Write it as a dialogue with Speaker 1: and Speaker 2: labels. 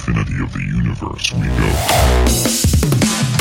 Speaker 1: infinity of the universe we go.